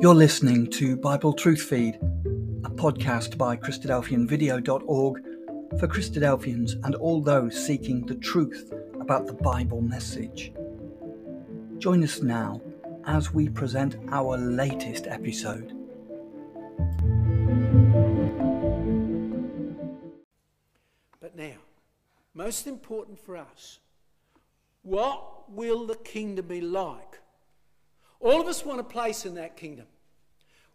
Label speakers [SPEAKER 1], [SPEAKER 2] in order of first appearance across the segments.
[SPEAKER 1] You're listening to Bible Truth Feed, a podcast by Christadelphianvideo.org for Christadelphians and all those seeking the truth about the Bible message. Join us now as we present our latest episode.
[SPEAKER 2] But now, most important for us, what will the kingdom be like all of us want a place in that kingdom.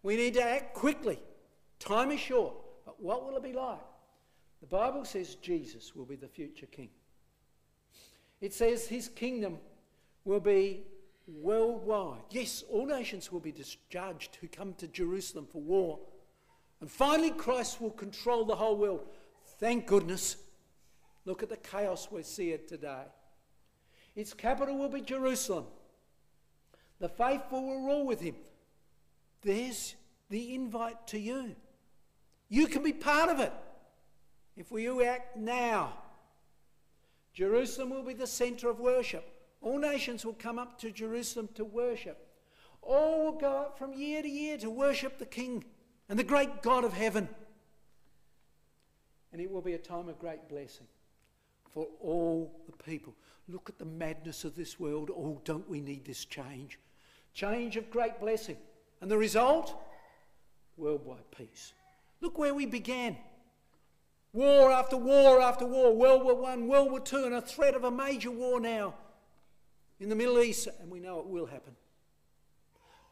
[SPEAKER 2] We need to act quickly. Time is short. But what will it be like? The Bible says Jesus will be the future king. It says his kingdom will be worldwide. Yes, all nations will be discharged who come to Jerusalem for war. And finally, Christ will control the whole world. Thank goodness. Look at the chaos we see it today. Its capital will be Jerusalem. The faithful will rule with him. There's the invite to you. You can be part of it if we act now. Jerusalem will be the centre of worship. All nations will come up to Jerusalem to worship. All will go up from year to year to worship the King and the great God of heaven. And it will be a time of great blessing for all the people. Look at the madness of this world. Oh, don't we need this change? Change of great blessing. And the result? Worldwide peace. Look where we began. War after war after war, World War One, World War Two, and a threat of a major war now in the Middle East, and we know it will happen.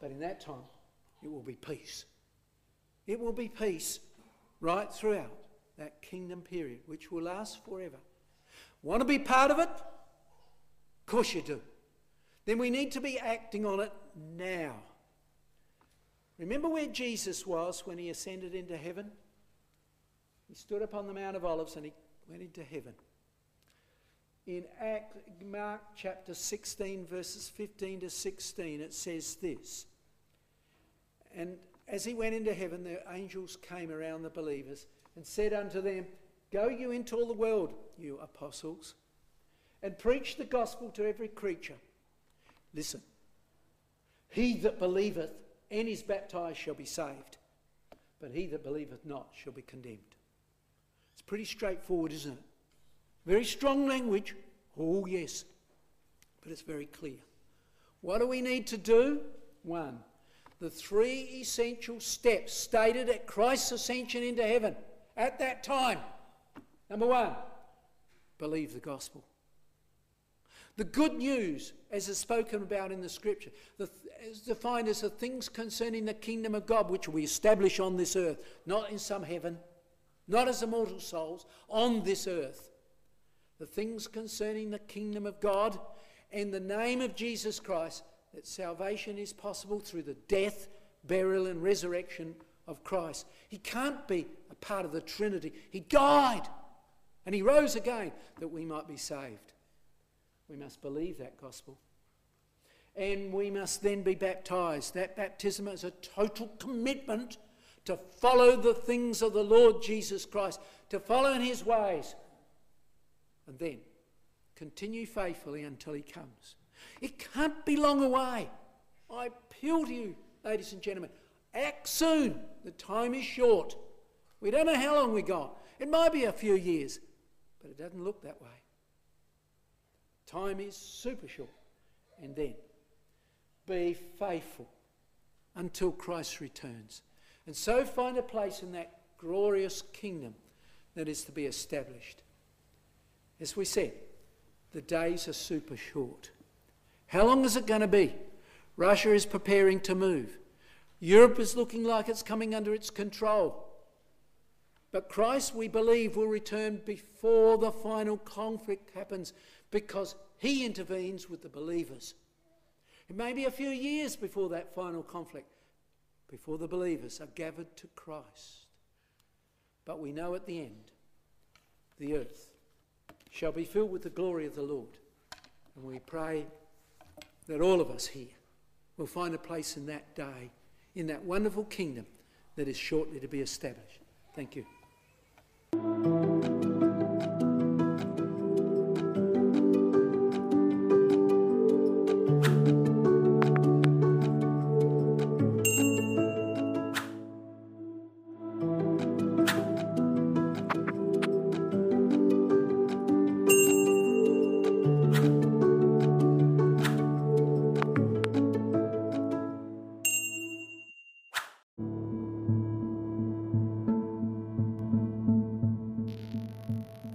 [SPEAKER 2] But in that time, it will be peace. It will be peace right throughout that kingdom period, which will last forever. Want to be part of it? Of course you do. Then we need to be acting on it now. Remember where Jesus was when he ascended into heaven? He stood upon the Mount of Olives and he went into heaven. In Act, Mark chapter 16, verses 15 to 16, it says this. And as he went into heaven, the angels came around the believers and said unto them, Go you into all the world, you apostles, and preach the gospel to every creature. Listen, he that believeth and is baptized shall be saved, but he that believeth not shall be condemned. It's pretty straightforward, isn't it? Very strong language. Oh, yes. But it's very clear. What do we need to do? One, the three essential steps stated at Christ's ascension into heaven at that time. Number one, believe the gospel. The good news, as is spoken about in the scripture, the, is defined as the things concerning the kingdom of God, which we establish on this earth, not in some heaven, not as immortal souls, on this earth. The things concerning the kingdom of God and the name of Jesus Christ, that salvation is possible through the death, burial, and resurrection of Christ. He can't be a part of the Trinity. He died and he rose again that we might be saved. We must believe that gospel. And we must then be baptized. That baptism is a total commitment to follow the things of the Lord Jesus Christ, to follow in his ways, and then continue faithfully until he comes. It can't be long away. I appeal to you, ladies and gentlemen, act soon. The time is short. We don't know how long we got. It might be a few years, but it doesn't look that way. Time is super short. And then be faithful until Christ returns. And so find a place in that glorious kingdom that is to be established. As we said, the days are super short. How long is it going to be? Russia is preparing to move. Europe is looking like it's coming under its control. But Christ, we believe, will return before the final conflict happens because he intervenes with the believers. It may be a few years before that final conflict, before the believers are gathered to Christ. But we know at the end, the earth shall be filled with the glory of the Lord. And we pray that all of us here will find a place in that day, in that wonderful kingdom that is shortly to be established. Thank you.